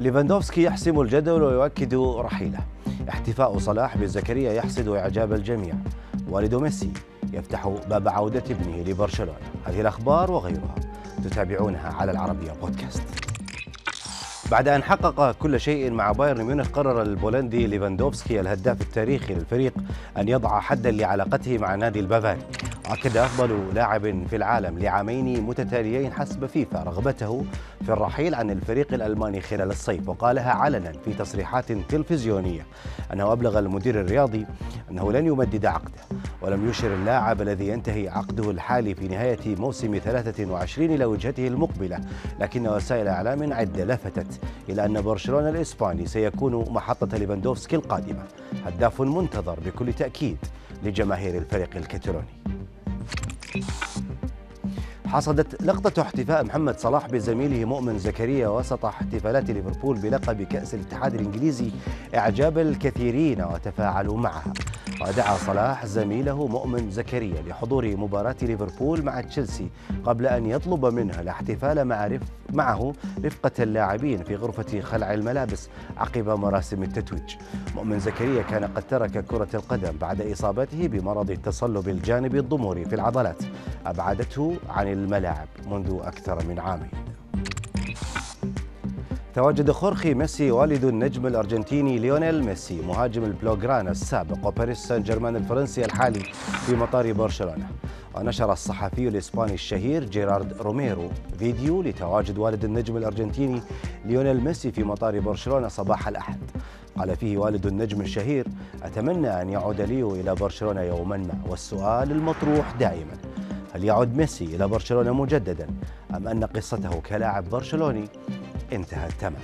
ليفاندوفسكي يحسم الجدل ويؤكد رحيله. احتفاء صلاح بزكريا يحصد إعجاب الجميع. والد ميسي يفتح باب عودة ابنه لبرشلونة. هذه الأخبار وغيرها تتابعونها على العربية بودكاست. بعد أن حقق كل شيء مع بايرن ميونخ قرر البولندي ليفاندوفسكي الهداف التاريخي للفريق أن يضع حدا لعلاقته مع النادي البافاري. أكد أفضل لاعب في العالم لعامين متتاليين حسب فيفا رغبته في الرحيل عن الفريق الألماني خلال الصيف وقالها علنا في تصريحات تلفزيونية أنه أبلغ المدير الرياضي أنه لن يمدد عقده ولم يشر اللاعب الذي ينتهي عقده الحالي في نهاية موسم 23 إلى وجهته المقبلة لكن وسائل إعلام عدة لفتت إلى أن برشلونة الإسباني سيكون محطة ليفاندوفسكي القادمة هداف منتظر بكل تأكيد لجماهير الفريق الكتالوني حصدت لقطة احتفاء محمد صلاح بزميله مؤمن زكريا وسط احتفالات ليفربول بلقب كأس الاتحاد الإنجليزي إعجاب الكثيرين وتفاعلوا معها ودعا صلاح زميله مؤمن زكريا لحضور مباراة ليفربول مع تشيلسي قبل أن يطلب منه الاحتفال مع رف معه رفقة اللاعبين في غرفة خلع الملابس عقب مراسم التتويج. مؤمن زكريا كان قد ترك كرة القدم بعد إصابته بمرض التصلب الجانبي الضموري في العضلات. أبعدته عن الملاعب منذ أكثر من عامين تواجد خورخي ميسي والد النجم الأرجنتيني ليونيل ميسي مهاجم البلوغرانا السابق وباريس سان جيرمان الفرنسي الحالي في مطار برشلونة. ونشر الصحفي الإسباني الشهير جيرارد روميرو فيديو لتواجد والد النجم الأرجنتيني ليونيل ميسي في مطار برشلونة صباح الأحد. قال فيه والد النجم الشهير أتمنى أن يعود ليو إلى برشلونة يوما ما والسؤال المطروح دائما. هل يعود ميسي إلى برشلونة مجددا أم أن قصته كلاعب برشلوني انتهت تماما؟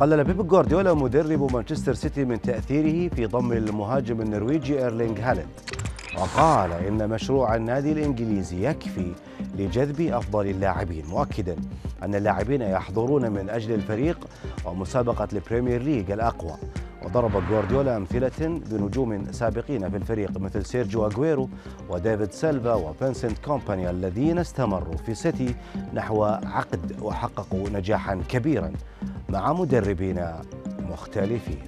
قلل بيب جوارديولا مدرب مانشستر سيتي من تأثيره في ضم المهاجم النرويجي إيرلينغ هالاند. وقال إن مشروع النادي الإنجليزي يكفي لجذب أفضل اللاعبين مؤكدا أن اللاعبين يحضرون من أجل الفريق ومسابقة البريميرليج الأقوى. وضرب جوارديولا أمثلة بنجوم سابقين في الفريق مثل سيرجيو أغويرو وديفيد سيلفا وفينسنت كومباني الذين استمروا في سيتي نحو عقد وحققوا نجاحا كبيرا مع مدربين مختلفين.